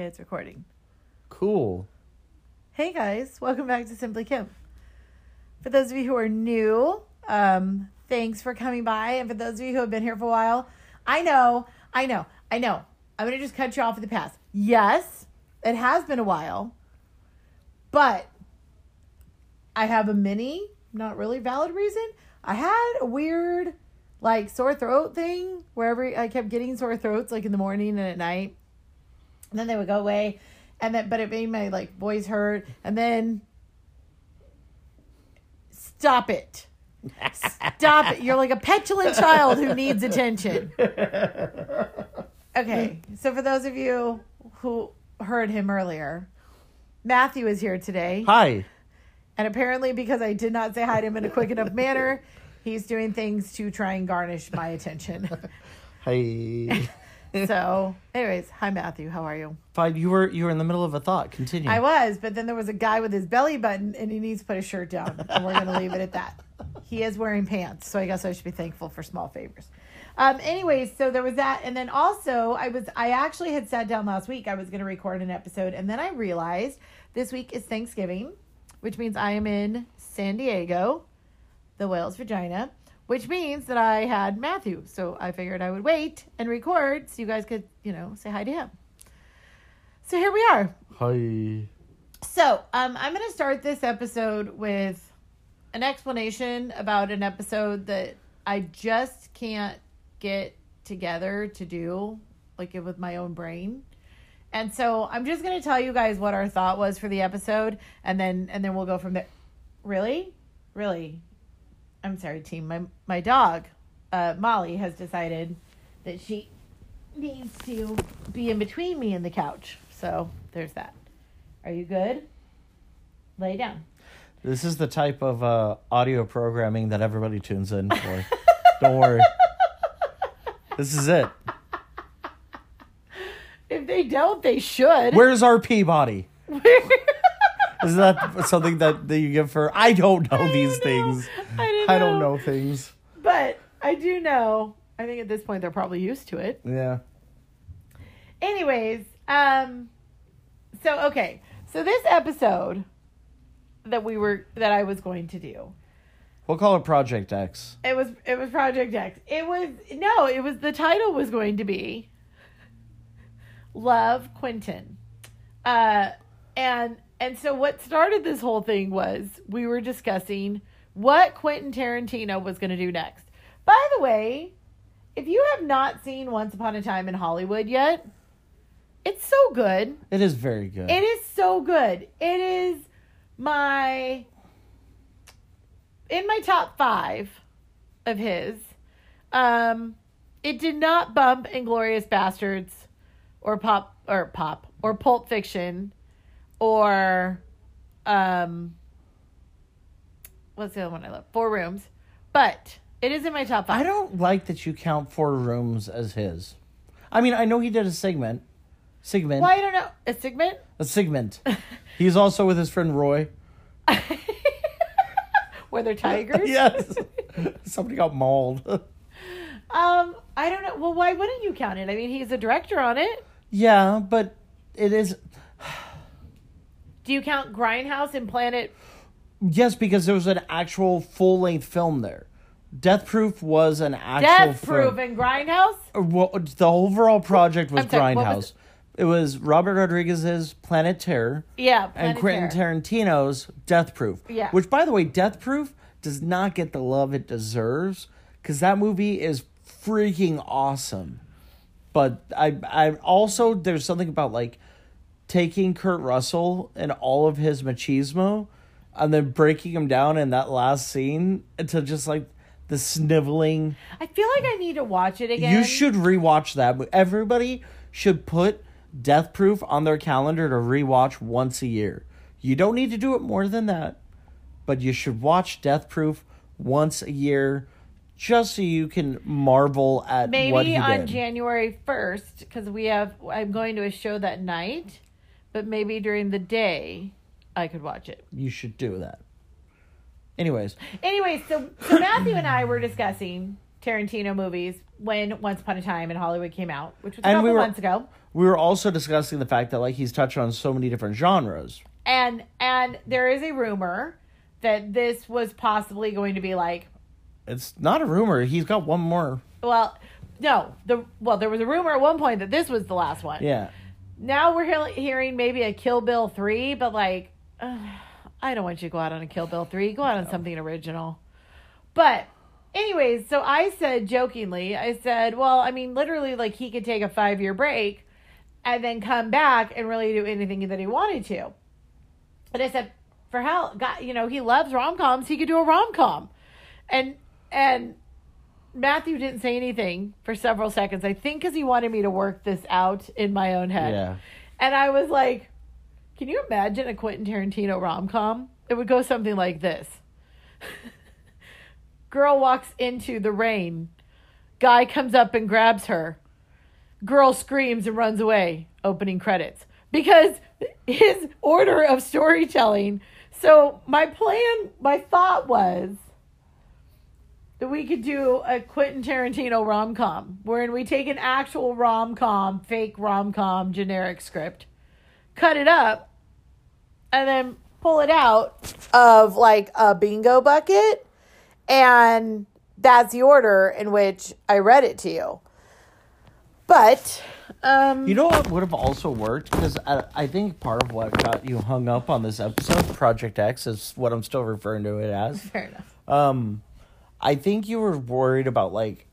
Okay, it's recording. Cool. Hey guys, welcome back to Simply Kim. For those of you who are new, um, thanks for coming by. And for those of you who have been here for a while, I know, I know, I know. I'm going to just cut you off at the pass. Yes, it has been a while, but I have a mini, not really valid reason. I had a weird, like, sore throat thing wherever I kept getting sore throats, like in the morning and at night. And then they would go away. And then, but it made my, like, voice hurt. And then, stop it. Stop it. You're like a petulant child who needs attention. Okay, so for those of you who heard him earlier, Matthew is here today. Hi. And apparently, because I did not say hi to him in a quick enough manner, he's doing things to try and garnish my attention. Hi. so, anyways, hi, Matthew. How are you? Fine. You were you were in the middle of a thought. Continue. I was, but then there was a guy with his belly button and he needs to put his shirt down. And we're going to leave it at that. He is wearing pants. So I guess I should be thankful for small favors. Um, anyways, so there was that. And then also, I was, I actually had sat down last week. I was going to record an episode. And then I realized this week is Thanksgiving, which means I am in San Diego, the Whales Vagina, which means that I had Matthew. So I figured I would wait and record so you guys could, you know, say hi to him. So here we are. Hi. So, um, I'm going to start this episode with an explanation about an episode that I just can't get together to do, like with my own brain. And so I'm just going to tell you guys what our thought was for the episode, and then and then we'll go from there. Really, really, I'm sorry, team. My my dog, uh, Molly, has decided that she needs to be in between me and the couch. So there's that. Are you good? Lay down. This is the type of uh, audio programming that everybody tunes in for. Don't worry. This is it. If they don't, they should. Where's our Peabody? Is that something that, that you give for? I don't know I these don't know. things. I don't I don't know. know things. But I do know. I think at this point they're probably used to it. Yeah. Anyways, um so okay. So this episode that we were that I was going to do. We'll call it Project X. It was it was Project X. It was no, it was the title was going to be Love Quentin. Uh and and so what started this whole thing was we were discussing what Quentin Tarantino was going to do next. By the way, if you have not seen Once Upon a Time in Hollywood yet, it's so good. It is very good. It is so good. It is my in my top five of his. Um, it did not bump Inglourious Basterds or Pop or Pop or Pulp Fiction or um what's the other one I love? Four Rooms. But it is in my top five. I don't like that you count Four Rooms as his. I mean, I know he did a segment. Segment. Well, I don't know. A segment? A segment. He's also with his friend Roy. Were there tigers? yes. Somebody got mauled. Um, I don't know. Well, why wouldn't you count it? I mean, he's a director on it. yeah, but it is. Do you count Grindhouse and Planet? Yes, because there was an actual full length film there. Death Proof was an actual Death film. Proof and Grindhouse? Uh, well, the overall project was sorry, Grindhouse. was it was Robert Rodriguez's Planet Terror Yeah, and Quentin Terror. Tarantino's Death Proof. Yeah. Which, by the way, Death Proof does not get the love it deserves because that movie is freaking awesome. But I, I also there's something about like taking Kurt Russell and all of his machismo, and then breaking him down in that last scene into just like the sniveling. I feel like I need to watch it again. You should rewatch that. Everybody should put Death Proof on their calendar to rewatch once a year. You don't need to do it more than that, but you should watch Death Proof once a year just so you can marvel at what Maybe on did. January 1st, because we have, I'm going to a show that night, but maybe during the day I could watch it. you should do that. Anyways, Anyways, so, so Matthew and I were discussing Tarantino movies when Once Upon a Time in Hollywood came out, which was a And couple we were- months ago. We were also discussing the fact that like he's touched on so many different genres. And and there is a rumor that this was possibly going to be like It's not a rumor. He's got one more. well, no, the well there was a rumor at one point that this was the last one. Yeah. Now we're he- hearing maybe a Kill Bill 3, but like ugh, I don't want you to go out on a Kill Bill 3. Go out on something original. But anyways, so I said jokingly, I said, well, I mean literally like he could take a 5-year break and then come back and really do anything that he wanted to. And I said, for hell, God, you know, he loves rom coms. He could do a rom com, and and Matthew didn't say anything for several seconds. I think because he wanted me to work this out in my own head. Yeah. And I was like, can you imagine a Quentin Tarantino rom com? It would go something like this Girl walks into the rain. Guy comes up and grabs her. Girl screams and runs away. Opening credits. Because his order of storytelling. So, my plan, my thought was that we could do a Quentin Tarantino rom com, wherein we take an actual rom com, fake rom com, generic script, cut it up, and then pull it out of like a bingo bucket. And that's the order in which I read it to you. But, um, You know what would have also worked? Because I, I think part of what got you hung up on this episode, Project X, is what I'm still referring to it as. fair enough. Um, I think you were worried about like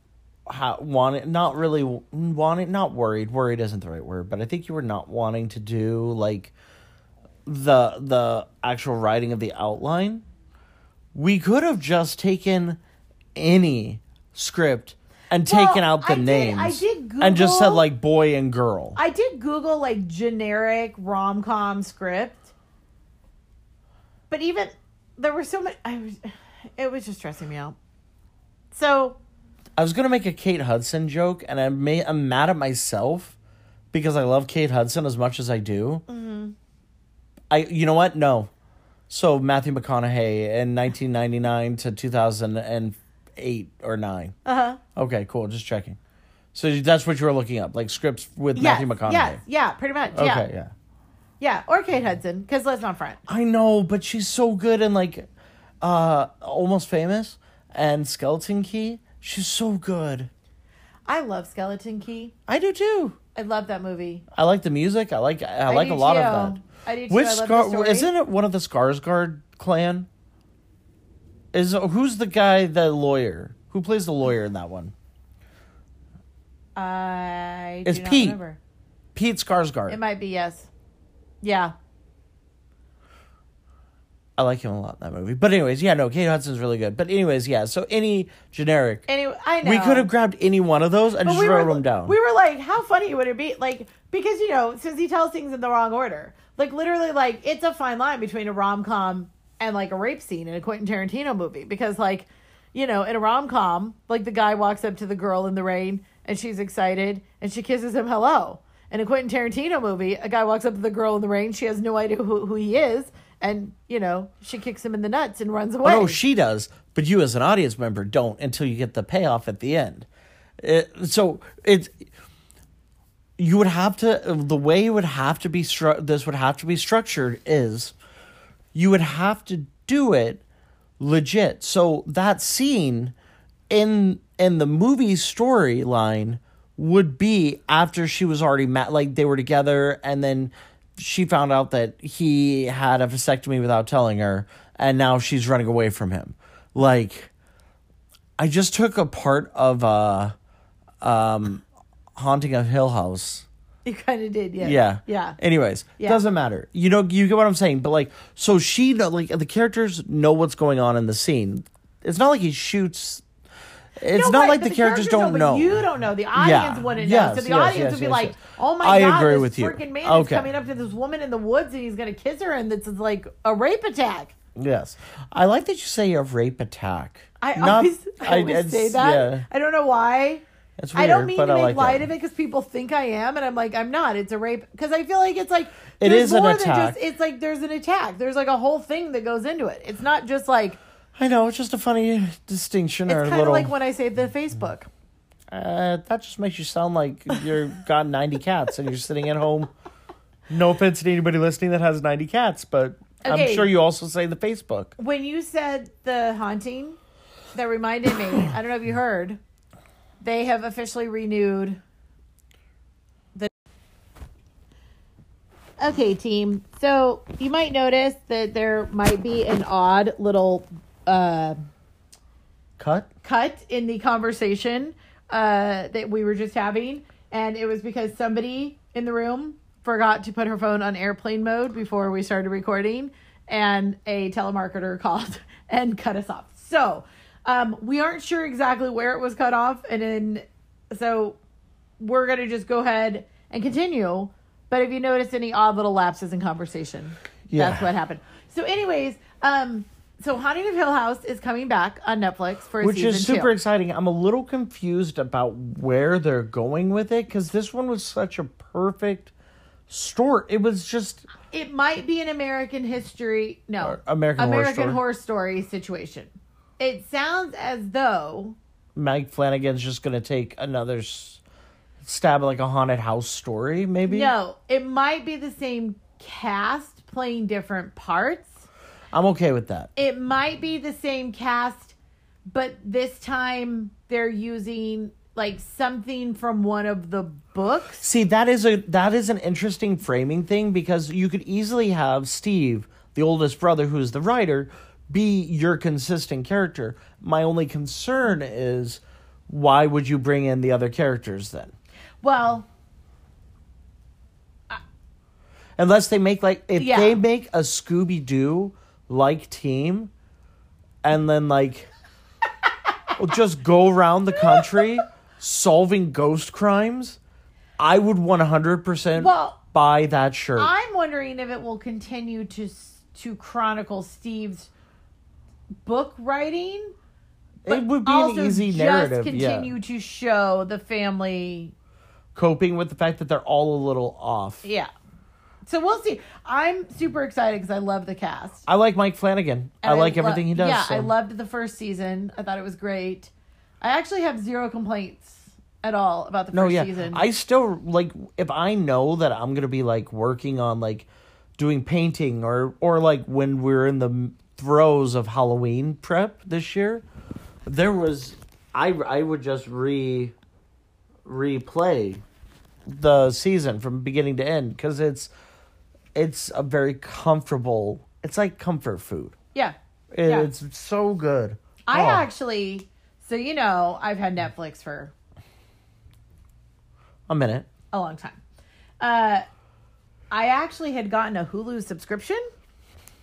how wanting not really wanting not worried. Worried isn't the right word, but I think you were not wanting to do like the the actual writing of the outline. We could have just taken any script and Well, taken out the I did- names I did Google, and just said like boy and girl. I did Google like generic rom com script, but even there were so many. I was, it was just stressing me out. So I was gonna make a Kate Hudson joke, and I may I'm mad at myself because I love Kate Hudson as much as I do. Mm-hmm. I you know what? No. So Matthew McConaughey in 1999 to 2008 or nine. uh huh. Okay, cool. Just checking. So that's what you were looking up, like scripts with Yes, Matthew McConaughey. yes, yeah, pretty much. Okay, yeah, yeah. yeah, or Kate Hudson, because let's not front. I know, but she's so good and like uh almost famous and Skeleton Key. She's so good. I love Skeleton Key. I do too. I love that movie. I like the music. I like I, like a lot too. of that. I do too. Which I Scar isn't it one of the Skarsgård clan? Is who's the guy, the lawyer? Who plays the lawyer in that one? I do It's Pete. remember. Pete Skarsgård. It might be yes. Yeah. I like him a lot in that movie. But anyways, yeah, no, Kate Hudson's really good. But anyways, yeah. So any generic, Anyway, I know we could have grabbed any one of those and But just we wrote were, them down. We were like, how funny would it be? Like, because, you know, since he tells things in the wrong order, like, literally, like, it's a fine line between a rom com and, like, a rape scene in a Quentin Tarantino movie. Because, like, you know, in a rom com, like, the guy walks up to the girl in the rain and she's excited and she kisses him hello. In a Quentin Tarantino movie, a guy walks up to the girl in the rain, she has no idea who, who he is, and, you know, she kicks him in the nuts and runs oh, away. Oh, no, she does, but you as an audience member don't until you get the payoff at the end. It, so it's you would have to the way it would have to be stru- this would have to be structured is you would have to do it legit. So that scene in in the movie storyline would be after she was already met like they were together and then she found out that he had a vasectomy without telling her and now she's running away from him like i just took a part of uh um haunting of hill house You kind of did, yeah. yeah. Yeah. Anyways, Yeah. doesn't matter. You know, you get what I'm saying. But like, so she know, like the characters know what's going on in the scene. It's not like he shoots. It's No, not right, like but the, characters, don't but know. You don't know. The audience Yeah. wouldn't Yes, know. So the yes, audience yes, would be like. "Oh my I god, agree this with you. freaking man Okay. is coming up to this woman in the woods and he's gonna kiss her, and this is like a rape attack." Yes, I like that you say a rape attack. I Not- always, I always it's- say that. Yeah, I don't know why. it's I don't mean to make like light it. of it because people think I am, and I'm like, I'm not. It's a rape because I feel like it's like It an more. Than just, it's like there's an attack. There's like a whole thing that goes into it. It's not just like I know it's just a funny distinction It's or a kind of little. like when I say the Facebook. uh, that just makes you sound like you're got ninety cats and you're sitting at home. No offense to anybody listening that has ninety cats, but I'm Okay. sure you also say the Facebook. When you said the haunting, that reminded me. I don't know if you heard. They have officially renewed the. Okay, team. So you might notice that there might be an odd little uh, Cut. cut in the conversation uh, that we were just having, and it was because somebody in the room forgot to put her phone on airplane mode before we started recording, and a telemarketer called and cut us off. So um, we aren't sure exactly where it was cut off, and then so we're gonna just go ahead and continue. But if you notice any odd little lapses in conversation, Yeah. that's what happened. So, anyways, um, so Haunting of Hill House is coming back on Netflix for Which is super two. exciting. I'm a little confused about where they're going with it because this one was such a perfect story. It was just It might be an American history, no, American Horror American Story. Horror Story situation. It sounds as though Mike Flanagan's just going to take another s- stab at like a haunted house story, maybe. no, it might be the same cast playing different parts. I'm okay with that. It might be the same cast, but this time they're using like something from one of the books. See, that is a that is an interesting framing thing because you could easily have Steve, the oldest brother who's the writer, be your consistent character. My only concern is why would you bring in the other characters then? Well, Unless they make like if Yeah. they make a Scooby Doo like team and then like just go around the country solving ghost crimes, I would 100% Well, buy that shirt. I'm wondering if it will continue to to chronicle Steve's book writing. it would be an easy just narrative, continue yeah. to show the family. Coping with the fact that they're all a little off. Yeah. So we'll see. I'm super excited because I love the cast. I like Mike Flanagan. I And like lo- everything he does. Yeah, so. I loved the first season. I thought it was great. I actually have zero complaints at all about the No, first yeah. season. I still like if I know that I'm gonna be like working on like doing painting or or like when we're in the throes of Halloween prep this year, there was I I would just re replay the season from beginning to end because it's it's a very comfortable. It's like comfort food. yeah. It- Yeah. It's so good. I Oh. actually, so you know, I've had Netflix for a minute. a long time. Uh, I actually had gotten a Hulu subscription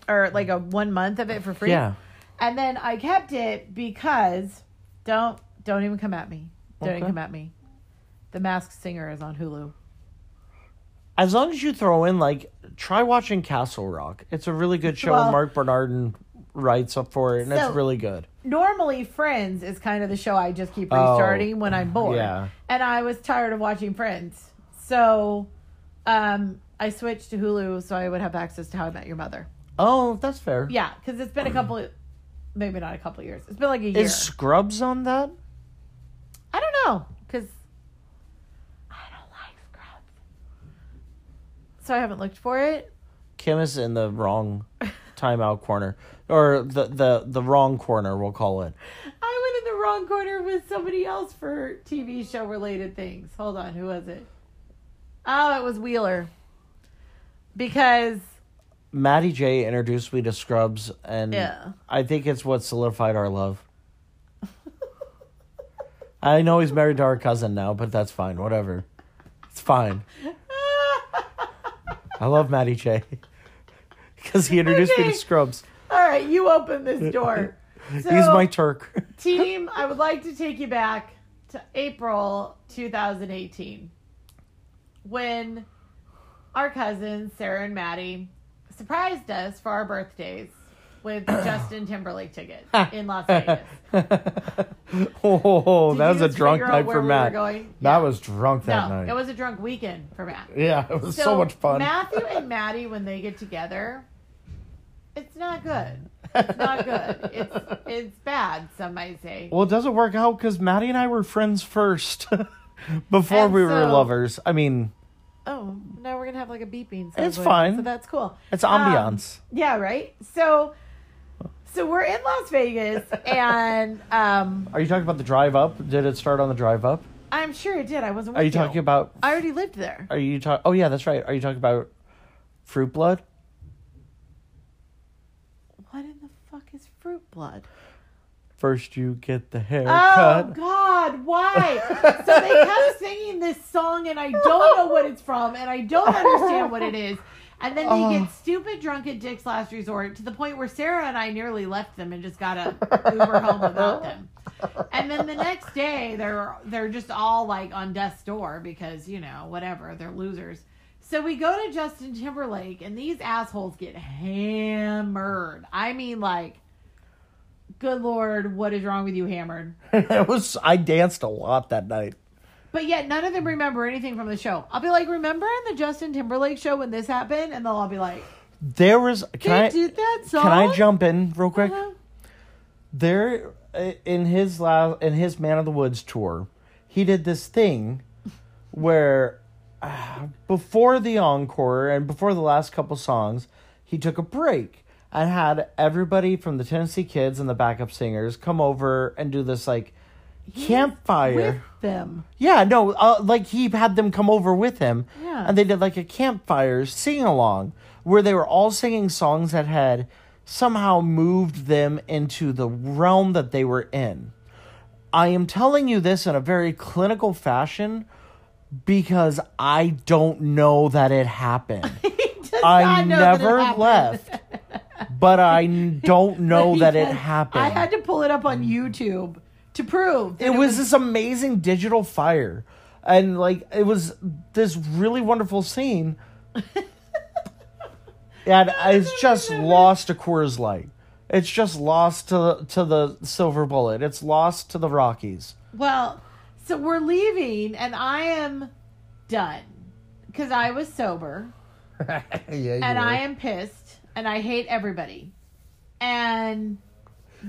or like a one month of it for free. Yeah. And then I kept it because don't don't even come at me. Don't even come at me. The Masked Singer is on Hulu. As long as you throw in like try watching Castle Rock. It's a really good show. Well- Marc Bernardin writes up for it, and So- it's really good. Normally, Friends is kind of the show I just keep Oh, restarting when I'm bored. yeah. And I was tired of watching Friends. So um, I switched to Hulu so I would have access to How I Met Your Mother. Oh, that's fair. Yeah, because it's been a couple, maybe not a couple years. It's been like a year. Is Scrubs on that? I don't know because I don't like Scrubs, so I haven't looked for it. Kim is in the wrong timeout corner, or the the the wrong corner. We'll call it. I went in the wrong corner with somebody else for TV show related things. Hold on, who was it? Oh, it was Wheeler. Because Maddie J introduced me to Scrubs, and Yeah. I think it's what solidified our love. I know he's married to our cousin now, but that's fine. Whatever, it's fine. I love Maddie J. Because he introduced me to Scrubs. all right, you open this door. So, He's my Turk. team. I would like to take you back to April 2018 when our cousins Sarah and Maddie surprised us for our birthdays with Justin Timberlake tickets in Las Vegas. oh, Did that you was a just drunk figure out night where for we Matt. going? That was drunk that no, night. it was a drunk weekend for Matt. yeah, it was so, much fun. Matthew and Maddie, when they get together, it's not good. It's not good. It's it's bad. Some might say. Well, it doesn't work out because Maddie and I were friends first before And we were so- lovers. I mean, Oh, now we're gonna have like a beeping. sound It's going, fine. So that's cool. it's Um, ambiance. Yeah, right. So, so we're in Las Vegas, and um, Are you talking about the drive up? Did it start on the drive up? I'm sure it did. I wasn't. Are you with talking about? I already lived there. Are you talking? Oh yeah, that's right. Are you talking about fruit blood? What in the fuck is fruit blood? First, you get the hair. Oh. God, why? so they kept singing this song, and I don't know what it's from, and I don't understand what it is. And then they Oh. get stupid drunk at Dick's Last Resort to the point where Sarah and I nearly left them and just got a Uber home without them. And then the next day, they're they're just all like on death's door because you know whatever they're losers. So we go to Justin Timberlake, and these assholes get hammered. I mean, like, good lord, what is wrong with you, hammered? it was. I danced a lot that night. But yet none of them remember anything from the show. I'll be like, remember in the Justin Timberlake show when this happened? And they'll all be like, There was. Can they I? did that song? Can I jump in real quick? Uh-huh. there uh, in his last in his Man of the Woods tour, he did this thing where uh, before the encore and before the last couple songs, he took a break and had everybody from the Tennessee Kids and the backup singers come over and do this like campfire. With them. Yeah, no, uh, like he had them come over with him, Yeah. and they did like a campfire sing along where they were all singing songs that had somehow moved them into the realm that they were in. I am telling you this in a very clinical fashion because I don't know that it happened. I not know that it never left, but I don't know that it happened. I had to pull it up on YouTube to prove. that it was this amazing digital fire and like it was this really wonderful scene and it's just lost to Coors Light. It's just lost to to the Silver Bullet. It's lost to the Rockies. Well, so we're leaving, and I am done because I was sober. yeah, and I am pissed, and I hate everybody. And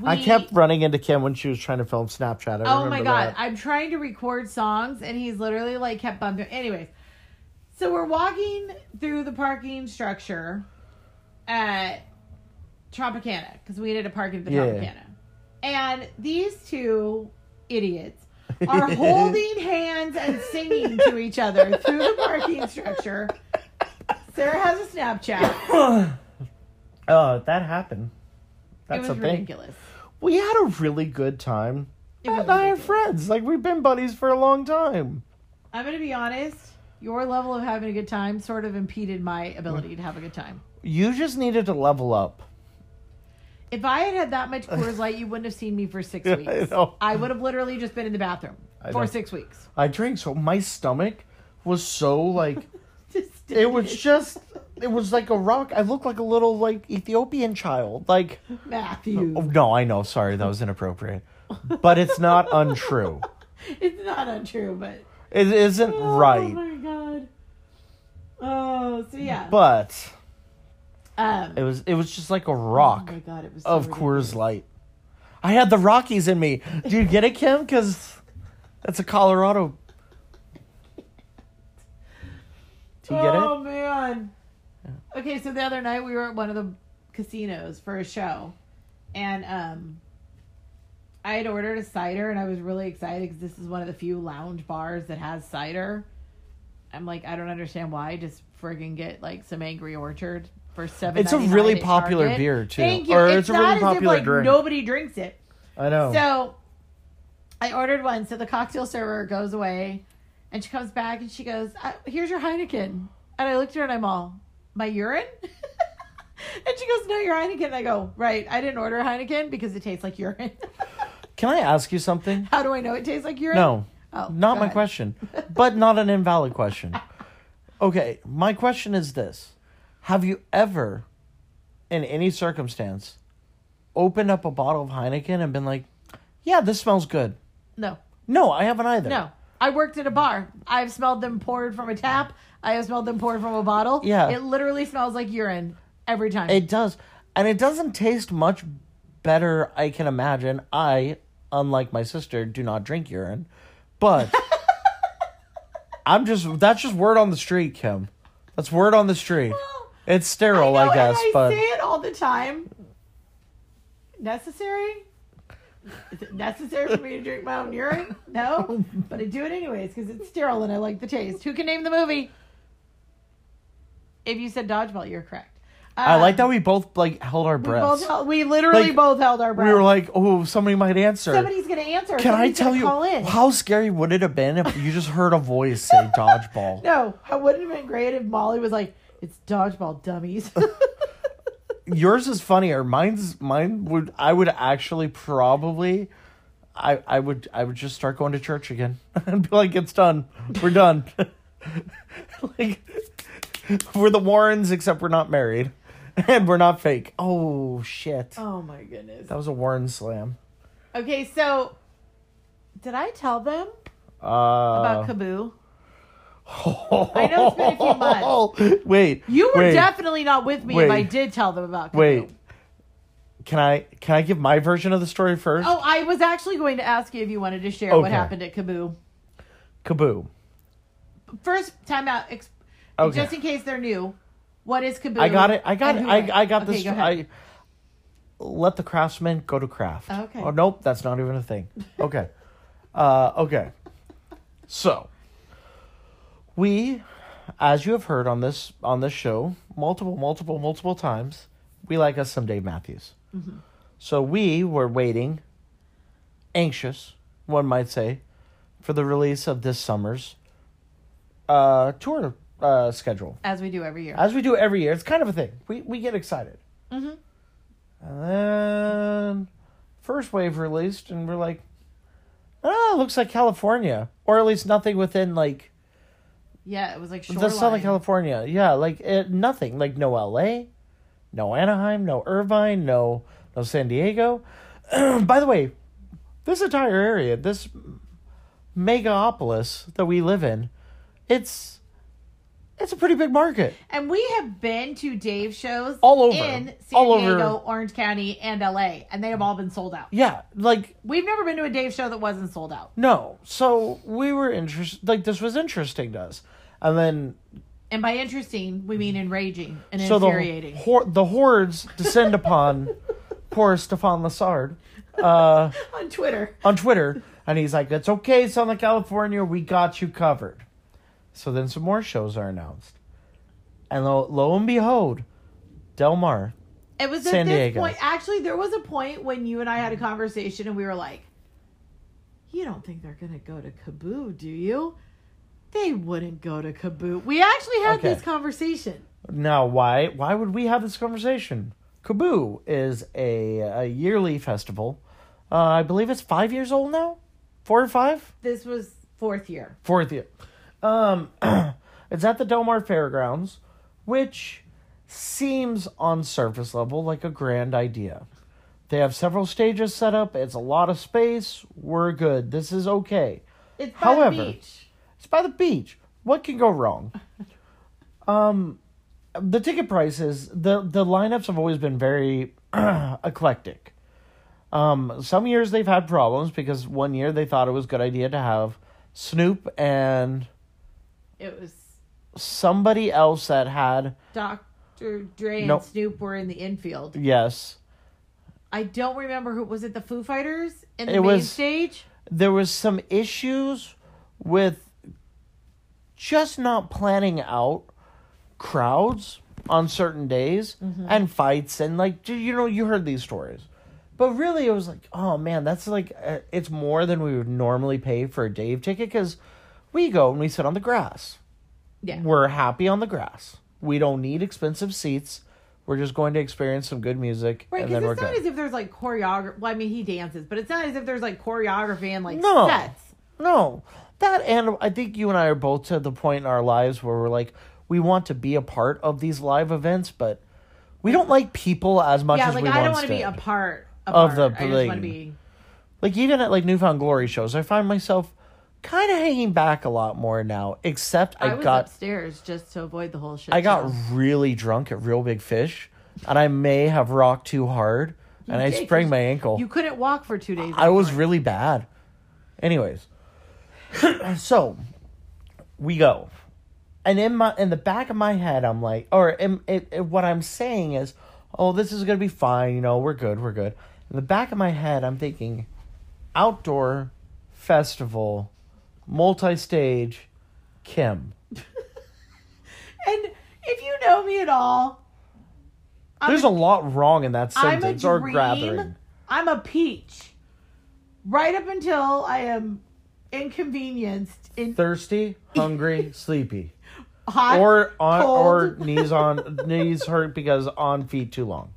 we, I kept running into Kim when she was trying to film Snapchat. I oh my god, that. I'm trying to record songs, and he's literally like kept bumping. Anyways, so we're walking through the parking structure at Tropicana because we needed to park at the Yeah. Tropicana, and these two idiots are holding hands and singing to each other through the parking structure. Sarah has a Snapchat. Oh, that happened. It That's was a thing. ridiculous. We had a really good time. It was and I have friends. Like we've been buddies for a long time. I'm gonna be honest. Your level of having a good time sort of impeded my ability to have a good time. You just needed to level up. If I had had that much Coors Light, you wouldn't have seen me for six I weeks. know. I would have literally just been in the bathroom I for know. six weeks. I drank so my stomach was so like it was just it was like a rock. I looked like a little like Ethiopian child. Like Matthew. oh, no, I know. Sorry, that was inappropriate. But it's not untrue. It's not untrue, but It isn't oh right. Oh my god. Oh, so yeah. But um, it was it was just like a oh rock my god, it was so of ridiculous. Coors Light. I had the Rockies in me. Do you get it, Kim? Because that's a Colorado. Do you get it? oh man. Okay, so the other night we were at one of the casinos for a show, and um, I had ordered a cider, and I was really excited because this is one of the few lounge bars that has cider. I'm like, I don't understand why. Just friggin' get like some Angry Orchard for seven. It's a really popular beer, too. Thank you. Or it's, it's a not really as popular if like drink. nobody drinks it. I know. So I ordered one. So the cocktail server goes away and she comes back and she goes, "Uh, Here's your Heineken. And I looked at her and I'm all, My urine? and she goes, No, your Heineken. And I go, Right. I didn't order Heineken because it tastes like urine. Can I ask you something? How do I know it tastes like urine? No, Oh, not my ahead. question, but not an invalid question. Okay, my question is this: Have you ever, in any circumstance, opened up a bottle of Heineken and been like, "Yeah, this smells good"? No. No, I haven't either. No. I worked at a bar. I've smelled them poured from a tap. I have smelled them poured from a bottle. Yeah. It literally smells like urine every time. it does, and it doesn't taste much better I can imagine. I, unlike my sister, do not drink urine, but I'm just that's just word on the street, Kim. That's word on the street. It's sterile, I, know, guess, and I but say it all the time. Necessary? Is it necessary for me to drink my own urine? No, but I do it anyways because it's sterile and I like the taste. Who can name the movie? If you said dodgeball, you're correct. I like Um, that we both like held our We both held, we literally Like, both held our breath. we were like, "Oh, somebody might answer." somebody's gonna answer. Can I tell you Call in. how scary would it have been if you just heard a voice say dodgeball? No, it wouldn't have been great if Molly was like, "It's dodgeball, dummies." Yours is funnier. Mine's mine would I would actually probably I I would I would just start going to church again and be like, it's done. We're done. like we're the Warrens except we're not married. And we're not fake. Oh shit. oh my goodness. That was a Warren slam. Okay, so did I tell them Uh about KAABOO? I know it's been a few months. Wait. You were wait, definitely not with me if I did tell them about KAABOO. Wait. Can I can I give my version of the story first? Oh, I was actually going to ask you if you wanted to share what happened at KAABOO. KAABOO. First time out, ex- Okay. just in case they're new. What is KAABOO? I got it. I got it. I, I got okay, this. Go. I let the craftsman go to craft. Okay. Oh nope, that's not even a thing. Okay. uh, okay. So we, as you have heard on this on this show, multiple, multiple, multiple times, we like us some Dave Matthews. Mm-hmm. So we were waiting, anxious, one might say, for the release of this summer's uh, tour uh, schedule As we do every year. as we do every year. It's kind of a thing. We we get excited. Mhm. And then first wave released, and we're like, oh, it looks like California, or at least nothing within like yeah, it was like the shoreline. Southern California. Yeah, like it, nothing. Like no L.A., no Anaheim, no Irvine, no no San Diego. By the way, this entire area, this megapolis that we live in, it's it's a pretty big market. And we have been to Dave shows All over. in San All over. Diego, Orange County, and LA, and they have all been sold out. Yeah, like We've never been to a Dave show that wasn't sold out. No. So we were interested. Like this was interesting to us, and then And by interesting, we mean enraging and so the infuriating. hor- the hordes descend upon poor Stefan Lessard uh, On Twitter. on Twitter, and he's like, "It's okay, Southern California, we got you covered." So then some more shows are announced, and lo, lo and behold, Del Mar. It was at San this Diego. point. Actually, there was a point when you and I had a conversation, and we were like, "You don't think they're gonna go to KAABOO, do you?" They wouldn't go to KAABOO. We actually had Okay. this conversation. Now, why why would we have this conversation? KAABOO is a, a yearly festival. Uh, I believe it's five years old now, four or five. This was fourth year. Fourth year. Um, it's at the Del Mar Fairgrounds, which seems on surface level like a grand idea. They have several stages set up. It's a lot of space. We're good. This is okay. It's by However- the beach. It's by the beach. What can go wrong? um, the ticket prices, the the lineups have always been very eclectic. Um, some years they've had problems because one year they thought it was a good idea to have Snoop and It was somebody else that had Dr. Dre and Nope. Snoop were in the infield. yes I don't remember who was it. The Foo Fighters in the It main was- stage. there was some issues with just not planning out crowds on certain days and fights and like you know you heard these stories but really it was like oh man that's like uh, it's more than we would normally pay for a dave ticket because we go and we sit on the grass Yeah. we're happy on the grass we don't need expensive seats we're just going to experience some good music Right, and then we're it's not good as if there's like choreography. Well, I mean, he dances, but it's not as if there's like choreography and like No. sets. No, that and I think you and I are both to the point in our lives where we're like, we want to be a part of these live events, but we don't like people as much yeah, as like we I don't want to be a part a Of part. the I just thing. want to be. Like even at like New Found Glory shows, I find myself kind of hanging back a lot more now. Except I, I, was got upstairs just to avoid the whole shit. I got show. really drunk at Reel Big Fish, and I may have rocked too hard and I did, sprained 'cause my ankle. You couldn't walk for two days. I was really bad. Anyways, so we go, and in my in the back of my head, I'm like, or in, it, it- what I'm saying is, oh, this is gonna be fine. You know, we're good, we're good. In the back of my head, I'm thinking, outdoor festival, multi-stage, Kim. And if you know me at all, I'm There's a lot wrong in that sentence I'm a sentence or dream. gathering. I'm a peach. Right up until I am inconvenienced in Thirsty, hungry, sleepy. hot or on cold. or knees on knees hurt because on feet too long.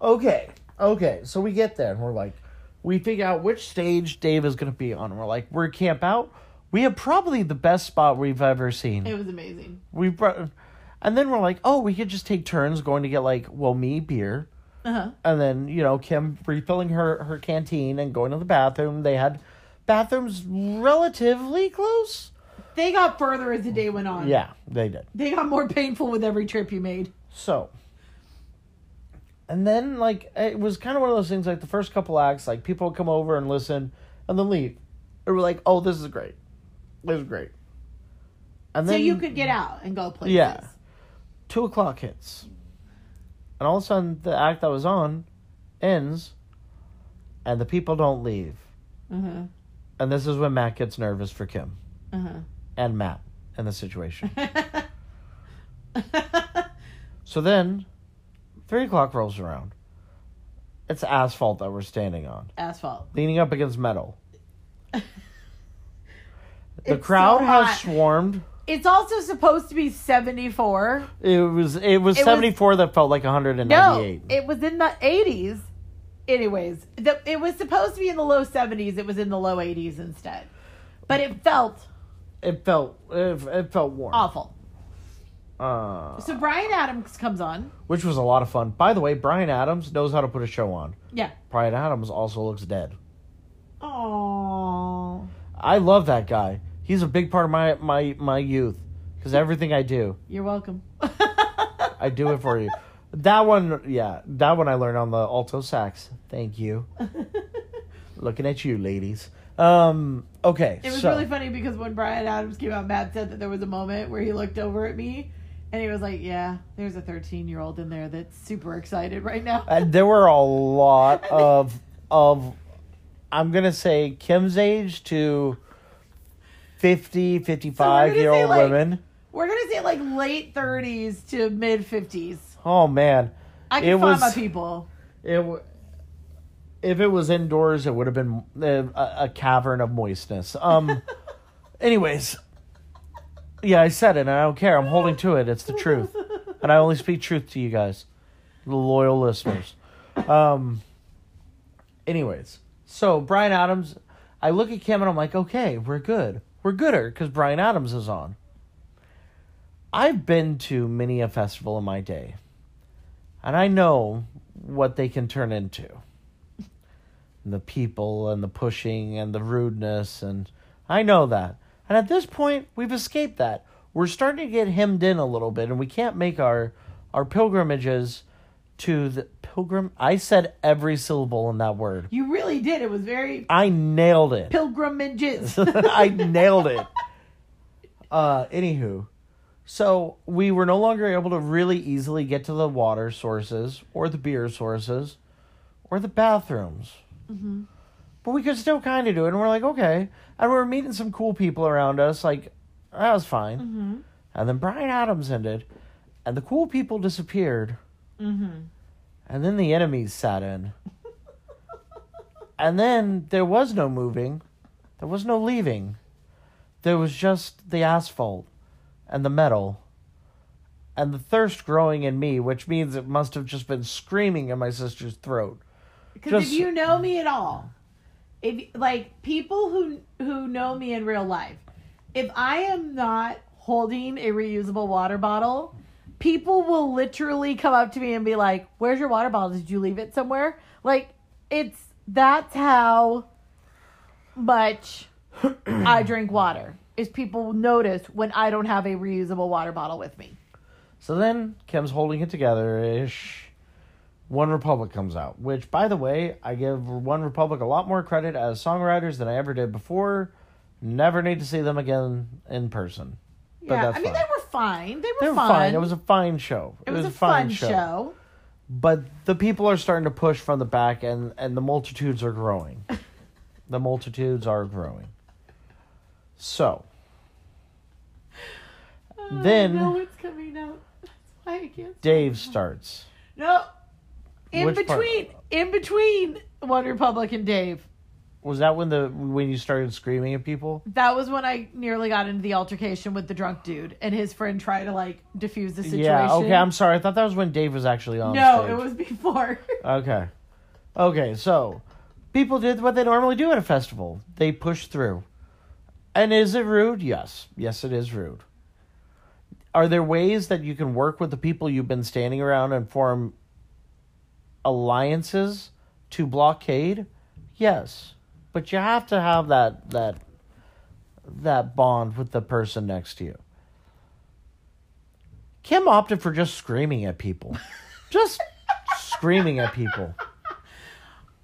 Okay, okay. So we get there and we're like, we figure out which stage Dave is going to be on. We're like, we're camp out. We have probably the best spot we've ever seen. It was amazing. We brought, and then we're like, oh, we could just take turns going to get like, well, me beer, Uh-huh. and then you know Kim refilling her her canteen and going to the bathroom. They had bathrooms relatively close. They got further as the day went on. Yeah, they did. They got more painful with every trip you made. So, and then like it was kind of one of those things. Like the first couple acts, like people would come over and listen, and then leave. And we're like, "Oh, this is great. This is great." And So you could get out and go places. Yeah. two o'clock hits, and all of a sudden the act that was on ends, and the people don't leave. Uh-huh. And this is when Matt gets nervous for Kim Uh-huh. and Matt and the situation. So then, three o'clock rolls around. It's asphalt that we're standing on, Asphalt. leaning up against metal. The It's crowd so has hot. swarmed. It's also supposed to be 74. It was it was It was- seventy four that felt like one hundred and No, ninety eight. it was in the 80s. Anyways, the, it was supposed to be in the low 70s. It was in the low 80s instead. But it felt It felt it, it felt warm. awful. Uh, So Bryan Adams comes on. which was a lot of fun. By the way, Bryan Adams knows how to put a show on. Yeah. Bryan Adams also looks dead. Oh. I love that guy. He's a big part of my my my youth because everything I do. You're welcome. I do it for you. That one, yeah, that one I learned on the alto sax. Thank you. Looking at you, ladies. Um, okay, It was so really funny because when Bryan Adams came out, Matt said that there was a moment where he looked over at me and he was like, Yeah, there's a 13 year old in there that's super excited right now. uh, there were a lot of of I'm gonna say Kim's age to 50, 55 gonna year old like- women. We're going to say like late 30s to mid 50s. Oh man, I can It find my people. it. W- if it was indoors, it would have been uh, a, a cavern of moistness. Um. anyways, yeah, I said it, and I don't care. I'm holding to it. It's the truth, and I only speak truth to you guys, the loyal listeners. Um. Anyways, so Bryan Adams, I look at Kim and I'm like, okay, we're good. We're gooder because Bryan Adams is on. I've been to many a festival in my day, and I know what they can turn into. The people and the pushing and the rudeness, and I know that. And at this point, we've escaped that. We're starting to get hemmed in a little bit, and we can't make our our pilgrimages to the pilgrim. I said every syllable in that word. You really did. It was very I nailed it. pilgrimages. I nailed it. Uh, anywho, so we were no longer able to really easily get to the water sources or the beer sources or the bathrooms. But we could still kind of do it, and we're like, okay. And we were meeting some cool people around us. Like, that was fine. And then Bryan Adams ended, and the cool people disappeared. mm-hmm. And then the enemies sat in. and then there was no moving. There was no leaving. There was just the asphalt and the metal and the thirst growing in me, which means it must have just been screaming in my sister's throat. Because if you know me at all, if like people who who know me in real life, if I am not holding a reusable water bottle, people will literally come up to me and be like, "Where's your water bottle? Did you leave it somewhere?" Like it's that's how much I drink water. Is people notice when I don't have a reusable water bottle with me. So then Kim's holding it together ish. One Republic comes out, which, by the way, I give One Republic a lot more credit as songwriters than I ever did before. Never need to see them again in person. But yeah, I mean fine. they were fine. They were, They were fun. fine. It was a fine show. It was, a fun show. But the people are starting to push from the back, and and the multitudes are growing. the multitudes are growing. So oh, Then- Oh, no, it's coming out. That's why I can't. Dave starts. No, in Which part? between, in between One Republic and Dave. Was that when the when you started screaming at people? That was when I nearly got into the altercation with the drunk dude, and his friend tried to like diffuse the situation. Yeah. Okay. I'm sorry. I thought that was when Dave was actually on. no, stage. it was before. Okay. Okay, so people did what they normally do at a festival. They push through. And is it rude? Yes. Yes, it is rude. Are there ways that you can work with the people you've been standing around and form alliances to blockade? Yes. But you have to have that that that bond with the person next to you. Kim opted for just screaming at people. Just screaming at people.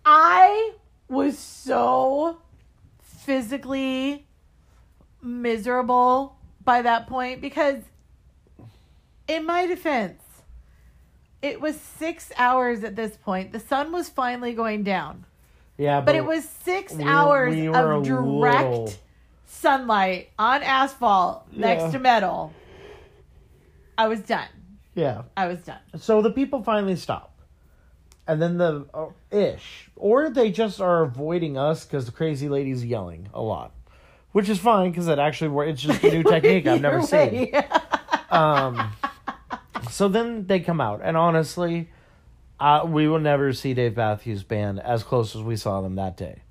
I was so physically miserable by that point because, in my defense, it was six hours at this point. The sun was finally going down, Yeah, but it was six we- hours we of direct little- sunlight on asphalt Yeah. next to metal. I was done. yeah. I was done. So the people finally stop, and then the uh, ish, or they just are avoiding us because the crazy lady's yelling a lot, which is fine because it actually works. It's just a new technique I've never Either seen. Um, so then they come out, and honestly, uh, we will never see Dave Matthews Band as close as we saw them that day.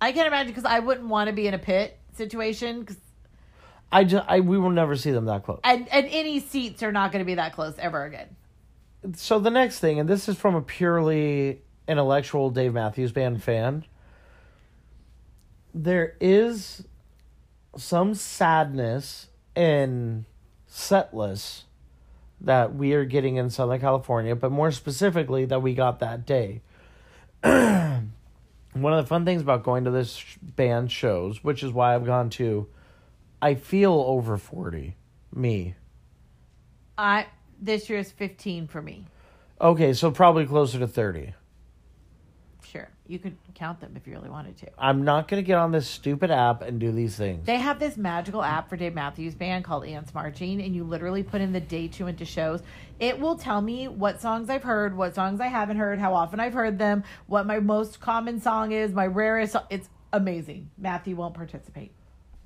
I can't imagine because I wouldn't want to be in a pit situation 'cause- I just, I we will never see them that close. and and any seats are not going to be that close ever again. so the next thing, and this is from a purely intellectual Dave Matthews Band fan, there is some sadness in Setless that we are getting in Southern California, but more specifically that we got that day. One of the fun things about going to this band shows, which is why I've gone to, I feel over 40. Me. I this year is fifteen for me. Okay, so probably closer to 30. Sure, you could count them if you really wanted to. I'm not going to get on this stupid app and do these things. They have this magical app for Dave Matthews Band called Ants Marching, and you literally put in the dates you went to shows. It will tell me what songs I've heard, what songs I haven't heard, how often I've heard them, what my most common song is, my rarest. Song. It's amazing. Matthew won't participate.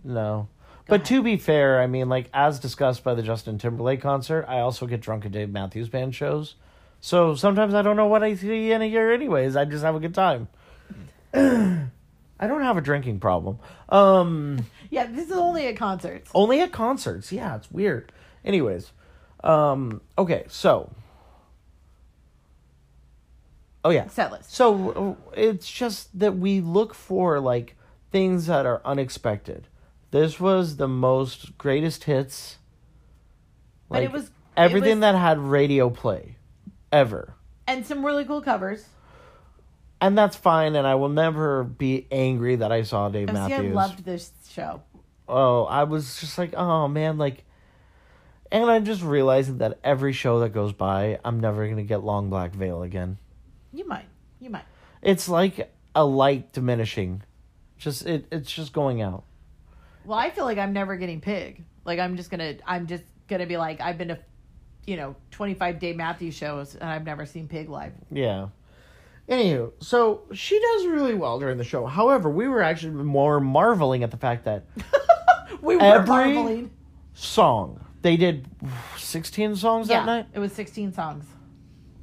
No. But to be fair, I mean, like, as discussed by the Justin Timberlake concert, I also get drunk at Dave Matthews Band shows. So sometimes I don't know what I see in a year, anyways. I just have a good time. I don't have a drinking problem. Um, Yeah, this is only at concerts. only at concerts. Yeah, it's weird. Anyways, um, okay, so. Oh, yeah. Set list. So it's just that we look for like things that are unexpected. This was the most greatest hits. But it Like, was- it everything was- that had radio play ever. And some really cool covers. And that's fine and I will never be angry that I saw Dave Oh, see, I Matthews. loved this show. oh, I was just like, "Oh man, like and I'm just realizing that every show that goes by, I'm never going to get Long Black Veil again. You might. You might. It's like a light diminishing. Just it it's just going out. Well, I feel like I'm never getting pig. Like I'm just gonna I'm just gonna be like I've been to you know, twenty five Dave Matthews shows and I've never seen pig live. Yeah. Anywho, so she does really well during the show. However, we were actually more marveling at the fact that We were Every- marveling. song they did 16 songs Yeah, that night. it was sixteen songs.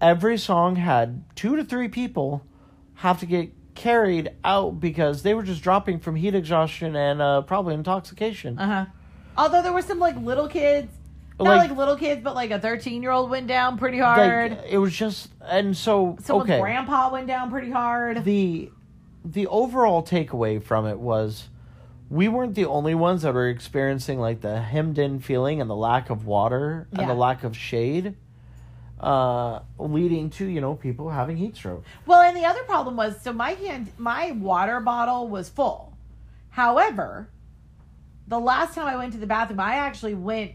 Every song had two to three people have to get carried out because they were just dropping from heat exhaustion and uh, probably intoxication. Uh huh. Although there were some like little kids, not Like- like, little kids, but like a thirteen year old went down pretty hard. Like, it was just and so Someone's okay. grandpa went down pretty hard. the the overall takeaway from it was we weren't the only ones that were experiencing like the hemmed in feeling and the lack of water and the lack of shade uh, leading to you know people having heat stroke. Well, and the other problem was so my hand, my water bottle was full. However, the last time I went to the bathroom, I actually went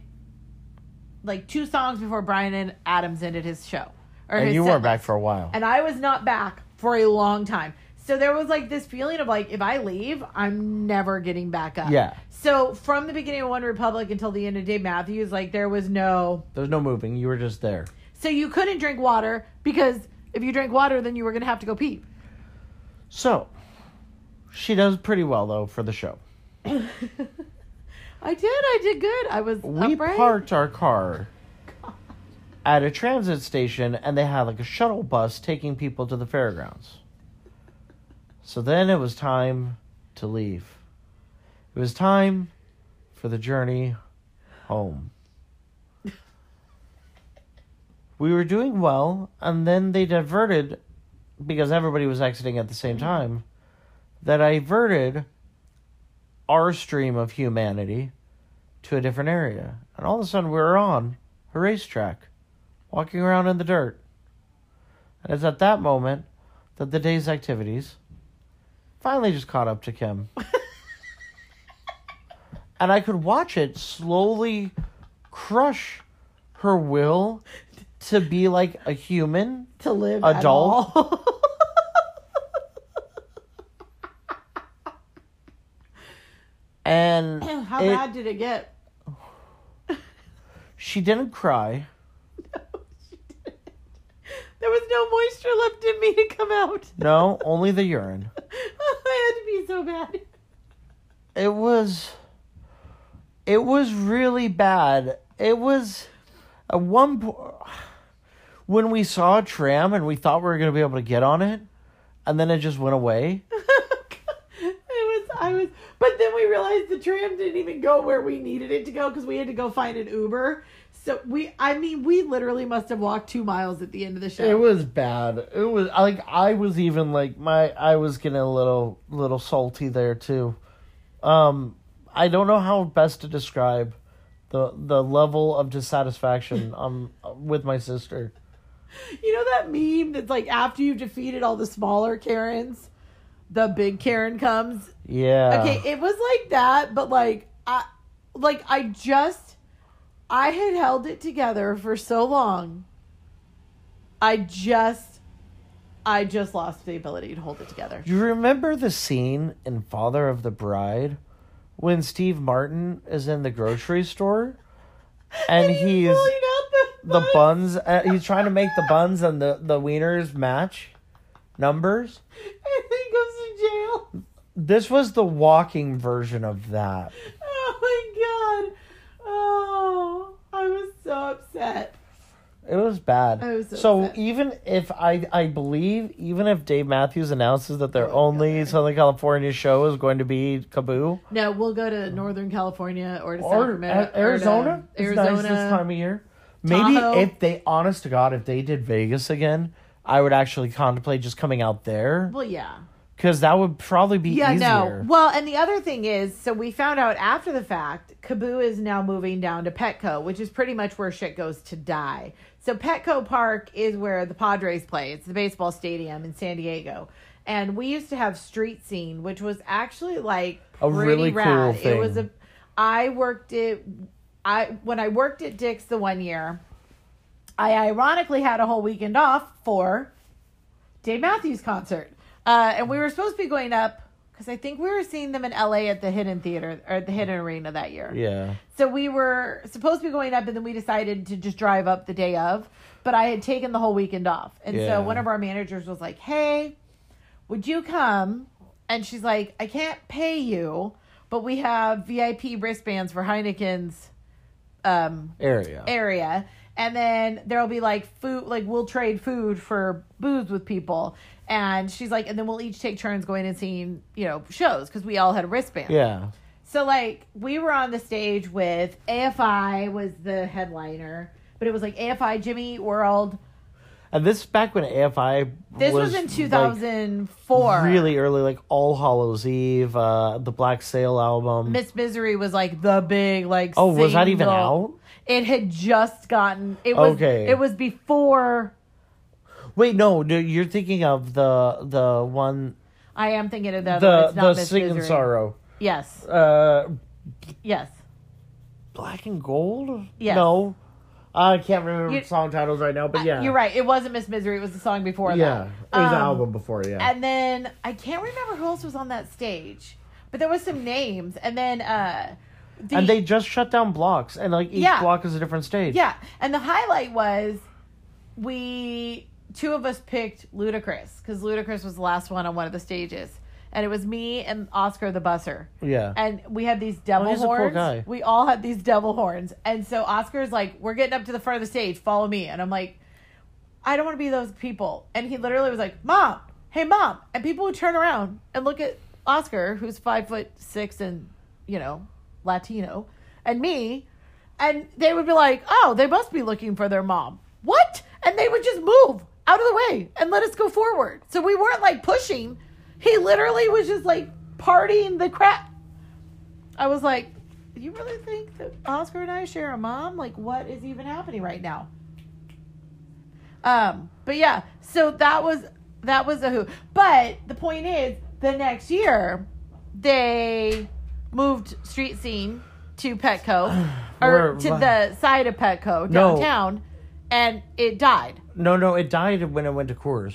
like two songs before Bryan and Adams ended his show. Or And his you set weren't back for a while. and I was not back for a long time. So there was like this feeling of like if I leave, I'm never getting back up. Yeah. So from the beginning of One Republic until the end of Dave Matthews, like there was no There's no moving. You were just there. so you couldn't drink water because if you drank water then you were gonna have to go pee. So she does pretty well though for the show. I did, I did good. I was We upright. parked our car at a transit station and they had like a shuttle bus taking people to the fairgrounds. So then it was time to leave. It was time for the journey home. We were doing well, and then they diverted because everybody was exiting at the same time. That I diverted our stream of humanity to a different area. And all of a sudden, we were on a racetrack, walking around in the dirt. And it's at that moment that the day's activities finally just caught up to Kim. and I could watch it slowly crush her will to be like a human. to live Adult? And How it- bad did it get? she didn't cry. There was no moisture left in me to come out. No, only the urine. I had to be so bad. it was it was really bad it was at one point when we saw a tram and we thought we were going to be able to get on it and then it just went away it was I was but then we realized the tram didn't even go where we needed it to go because we had to go find an Uber. So we I mean we literally must have walked two miles at the end of the show. it was bad it was like i was even like my i was getting a little little salty there too um i don't know how best to describe the the level of dissatisfaction um with my sister You know that meme that's like after you've defeated all the smaller Karens, the big Karen comes yeah Okay, it was like that, but like I like I just I had held it together for so long. I just I just lost the ability to hold it together. You remember the scene in Father of the Bride when Steve Martin is in the grocery store and he's pulling out the, the buns uh, he's trying to make the buns and the the wieners match numbers. and he goes to jail. This was the walking version of that. Oh my god. Oh, I was so upset. It was bad. I was so so upset. even if I I believe even if Dave Matthews announces that their Oh, only. Southern California show is going to be KAABOO No, we'll go to Northern California or to or Sacramento, A- Arizona, or to It's Arizona. nice this time of year. Maybe Tahoe. if they, honest to God, if they did Vegas again, I would actually contemplate just coming out there Well, yeah. Because that would probably be Yeah, easier. no. Well, and the other thing is, so we found out after the fact, KAABOO is now moving down to Petco, which is pretty much where shit goes to die. So Petco Park is where the Padres play. It's the baseball stadium in San Diego. And we used to have Street Scene, which was actually like A really rad. cool It was a i worked it I when I worked at Dick's the one year, I ironically had a whole weekend off for Dave Matthews concert. Uh, and we were supposed to be going up because I think we were seeing them in LA at the Hidden Theater or at the Hidden Arena that year. Yeah, So we were supposed to be going up, and then we decided to just drive up the day of. But I had taken the whole weekend off, and Yeah. so one of our managers was like, "Hey, would you come?" And she's like, "I can't pay you, but we have VIP wristbands for Heineken's um, area. area." And then there'll be like food, like we'll trade food for booze with people. And she's like, and then we'll each take turns going and seeing, you know, shows because we all had wristbands. Yeah, So like we were on the stage with AFI was the headliner, but it was like AFI, Jimmy World, And this back when AFI This was, in 2004. like, really early, like All Hallows Eve, uh, the Black Sail album. Miss Misery was like the big like. oh, was that even out? It had just gotten. It was. Okay. It was before. Wait, no, no, you're thinking of the the one I am thinking of the other one. the It's not the Miss Singing Misery. Sorrow. Yes. Uh, Yes. Black and Gold. Yes. No, I can't remember You- song titles right now, but yeah, You're right. It wasn't Miss Misery. It was the song before that. Yeah, that. it was the Um, album before. Yeah, And then I can't remember who else was on that stage, but there was some names. And then uh, the, and they just shut down blocks, and like each Yeah. block is a different stage. yeah. And the highlight was we two of us picked Ludacris because Ludacris was the last one on one of the stages, and it was me and Oscar the busser. yeah. And we had these devil Oh, he's a horns. guy. We all had these devil horns. And so Oscar's like, We're getting up to the front of the stage, follow me. And I'm like, I don't want to be those people. And he literally was like, Mom, hey mom. And people would turn around and look at Oscar, who's five foot six and, you know, Latino, and me, and they would be like, Oh, they must be looking for their mom. What? And they would just move out of the way and let us go forward. So we weren't like pushing. He literally was just like partying the crap. I was like, you really think that Oscar and I share a mom? Like, what is even happening right now? Um, but yeah, so that was that was a who. But the point is, the next year they moved Street Scene to Petco or to the side of Petco No. And it died. No, no, it died when it went to Coors.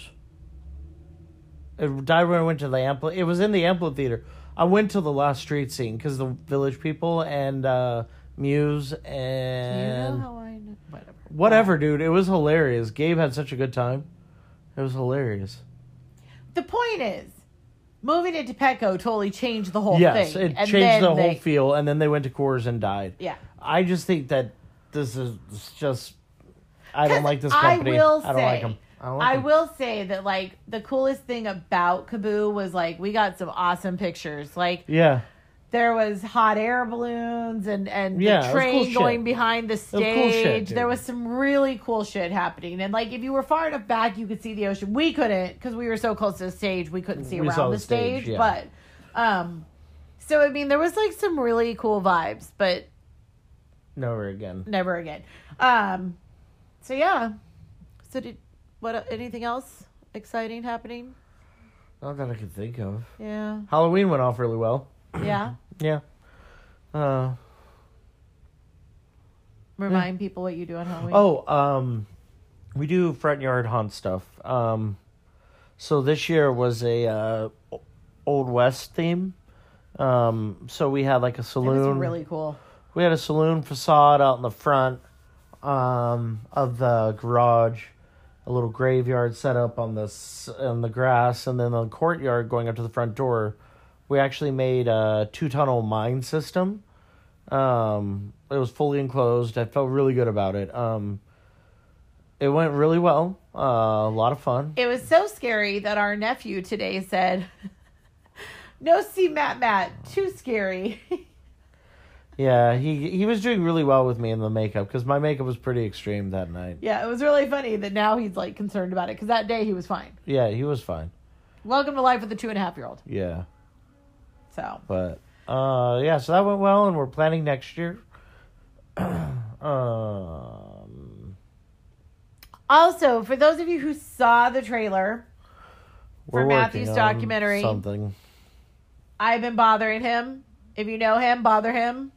It died when it went to the ampli. It was in the amphitheater. I went to the last street scene because the Village People and uh, Muse Do you and know how I know? Whatever. whatever, dude. It was hilarious. Gabe had such a good time. It was hilarious. The point is, moving it to Petco totally changed the whole yes, thing. it And changed then the whole they- feel, and then they went to Coors and died. Yeah. I just think that this is just. I don't like this I company. will I don't like say- them. I, like I 'em. will say that like the coolest thing about KAABOO was like we got some awesome pictures. Like Yeah. there was hot air balloons and and Yeah, the train cool shit. going behind the was cool stage. shit, there was some really cool shit happening. And like if you were far enough back, you could see the ocean. We couldn't because we were so close to the stage. We couldn't see We around the the stage, stage. yeah. But um, so I mean there was like some really cool vibes, but Never again. never again. Um, so yeah. So did what? Anything else exciting happening? Not that I can think of. Yeah, Halloween went off really well. yeah. Yeah. Uh, Remind people what you do on Halloween. oh, um, we do front yard haunt stuff. Um, so this year was a uh, old west theme. Um, so we had like a saloon. really cool. we had a saloon facade out in the front um, of the garage, a little graveyard set up on the s- on the grass, and then the courtyard going up to the front door. We actually made a two tunnel mine system. Um, it was fully enclosed. I felt really good about it. Um, it went really well. Uh, a lot of fun. It was so scary that our nephew today said, "No, see Matt, Matt, too scary." Yeah, he he was doing really well with me in the makeup because my makeup was pretty extreme that night. yeah, it was really funny that now he's like concerned about it because that day he was fine. Yeah, he was fine. Welcome to life with a two and a half year old. Yeah. So But uh yeah, so that went well and we're planning next year. um also for those of you who saw the trailer, For Matthew's documentary. Something. I've been bothering him. If you know him, bother him.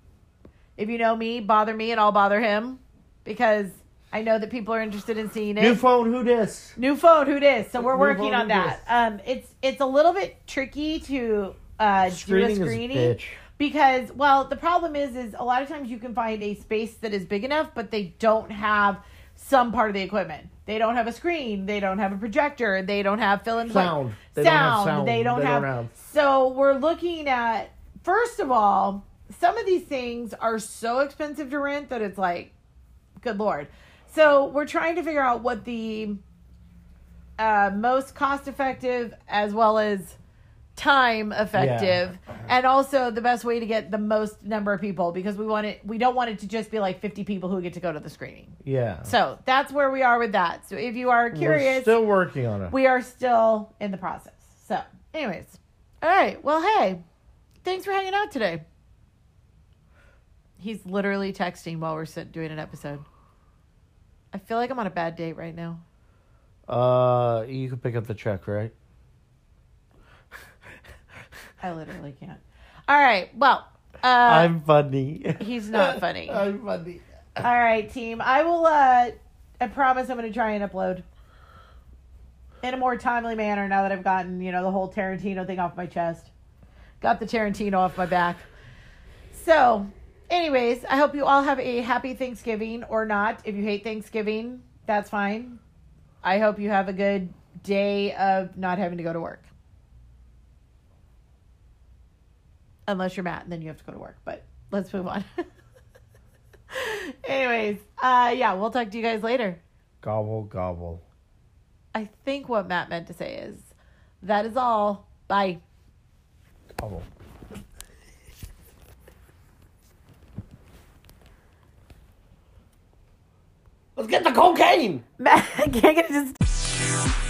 If you know me, bother me and I'll bother him because I know that people are interested in seeing it. New phone, who dis? New phone, who dis? So we're New working phone, on that. Um, it's it's a little bit tricky to uh, Screening do a is screening bitch. because well, the problem is is a lot of times you can find a space that is big enough, but they don't have some part of the equipment. They don't have a screen. They don't have a projector. They don't have fill in Sound. They sound. don't have sound. They don't They have. don't have- So we're looking at first of all, some of these things are so expensive to rent that it's like, good lord. So we're trying to figure out what the uh, most cost effective as well as time effective and also the best way to get the most number of people because we want it we don't want it to just be like 50 people who get to go to the screening. Yeah. so that's where we are with that. So if you are We're curious still working on it. we are still in the process. So anyways. All right. Well hey thanks for hanging out today he's literally texting while we're sit- doing an episode i feel like i'm on a bad date right now Uh, you can pick up the check, right? i literally can't all right well uh I'm funny. he's not funny I'm funny. All right, team. I will. uh I promise I'm going to try and upload in a more timely manner now that I've gotten you know the whole Tarantino thing off my chest, got the Tarantino off my back. So, anyways, I hope you all have a happy Thanksgiving or not. If you hate Thanksgiving, that's fine. I hope you have a good day of not having to go to work. Unless you're Matt and then you have to go to work. But let's move on. Anyways, uh yeah, we'll talk to you guys later. Gobble gobble. I think what Matt meant to say is that is all. Bye. Gobble. Let's get the cocaine. Matt, can't it just